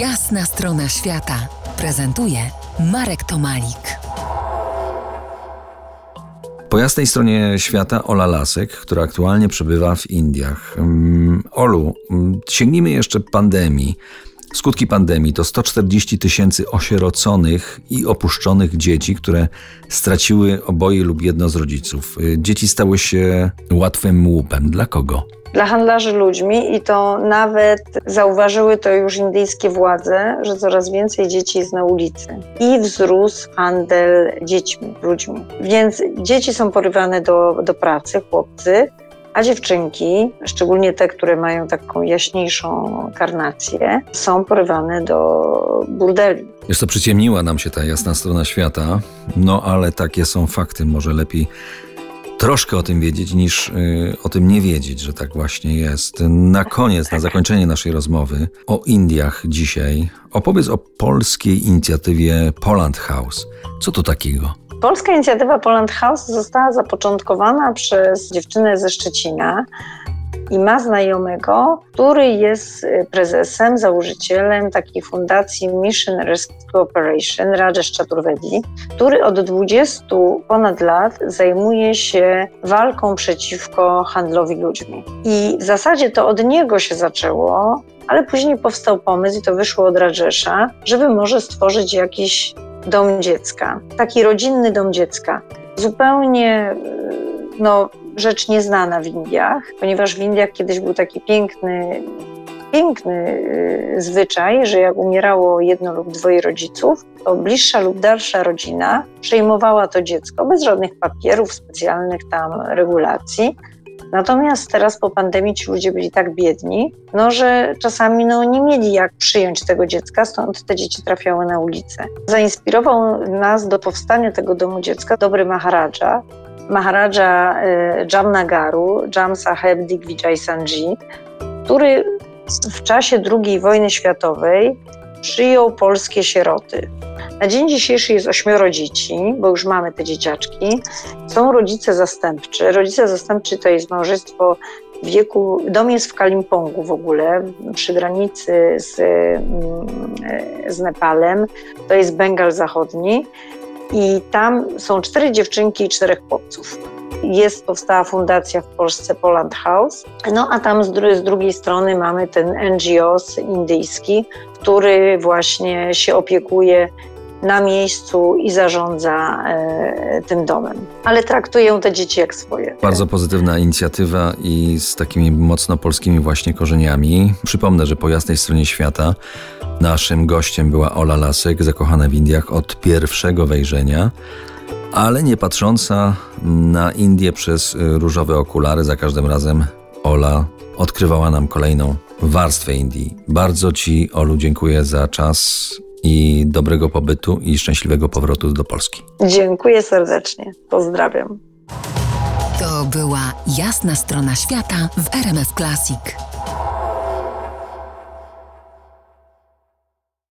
Jasna strona świata prezentuje Marek Tomalik. Po jasnej stronie świata Ola Lasek, która aktualnie przebywa w Indiach. Mm, Olu, mm, sięgnijmy jeszcze pandemii. Skutki pandemii to 140 tysięcy osieroconych i opuszczonych dzieci, które straciły oboje lub jedno z rodziców. Y, Dzieci stały się łatwym łupem. Dla kogo? dla handlarzy ludźmi i to nawet zauważyły to już indyjskie władze, że coraz więcej dzieci jest na ulicy i wzrósł handel dziećmi, ludźmi. Więc dzieci są porywane do, do pracy, chłopcy, a dziewczynki, szczególnie te, które mają taką jaśniejszą karnację, są porywane do burdeli. Jest to przyciemniła nam się ta jasna strona świata, no ale takie są fakty. Może lepiej troszkę o tym wiedzieć, niż y, o tym nie wiedzieć, że tak właśnie jest. Na koniec, na zakończenie naszej rozmowy o Indiach dzisiaj, opowiedz o polskiej inicjatywie Poland House. Co to takiego? Polska inicjatywa Poland House została zapoczątkowana przez dziewczynę ze Szczecina i ma znajomego, który jest y, prezesem, założycielem takiej fundacji Mission Rescue Operation, Rajesh Chaturvedi, który od 20 ponad lat zajmuje się walką przeciwko handlowi ludźmi. I w zasadzie to od niego się zaczęło, ale później powstał pomysł i to wyszło od Rajesha, żeby może stworzyć jakiś dom dziecka, taki rodzinny dom dziecka. Zupełnie y, no, rzecz nieznana w Indiach, ponieważ w Indiach kiedyś był taki piękny, piękny y, zwyczaj, że jak umierało jedno lub dwoje rodziców, to bliższa lub dalsza rodzina przejmowała to dziecko bez żadnych papierów, specjalnych tam regulacji. Natomiast teraz po pandemii ci ludzie byli tak biedni, no, że czasami no, nie mieli jak przyjąć tego dziecka, stąd te dzieci trafiały na ulicę. Zainspirował nas do powstania tego domu dziecka dobry Maharaja, Maharaja y, Jamnagaru, Jam Saheb Digvijay Sanji, który w czasie II wojny światowej przyjął polskie sieroty. Na dzień dzisiejszy jest ośmioro dzieci, bo już mamy te dzieciaczki. Są rodzice zastępczy. Rodzice zastępczy to jest małżeństwo w wieku, dom jest w Kalimpongu w ogóle, przy granicy z, mm, z Nepalem. To jest Bengal Zachodni. I tam są cztery dziewczynki i czterech chłopców. Jest, powstała fundacja w Polsce Poland House. No a tam z, dru z drugiej strony mamy ten NGO indyjski, który właśnie się opiekuje na miejscu i zarządza e, tym domem. Ale traktują te dzieci jak swoje. Bardzo pozytywna inicjatywa i z takimi mocno polskimi właśnie korzeniami. Przypomnę, że po jasnej stronie świata naszym gościem była Ola Lasek, zakochana w Indiach od pierwszego wejrzenia, ale nie patrząca na Indie przez y, różowe okulary. Za każdym razem Ola odkrywała nam kolejną warstwę Indii. Bardzo Ci, Olu, dziękuję za czas i dobrego pobytu i szczęśliwego powrotu do Polski. Dziękuję serdecznie. Pozdrawiam. To była jasna strona świata w RMF Classic.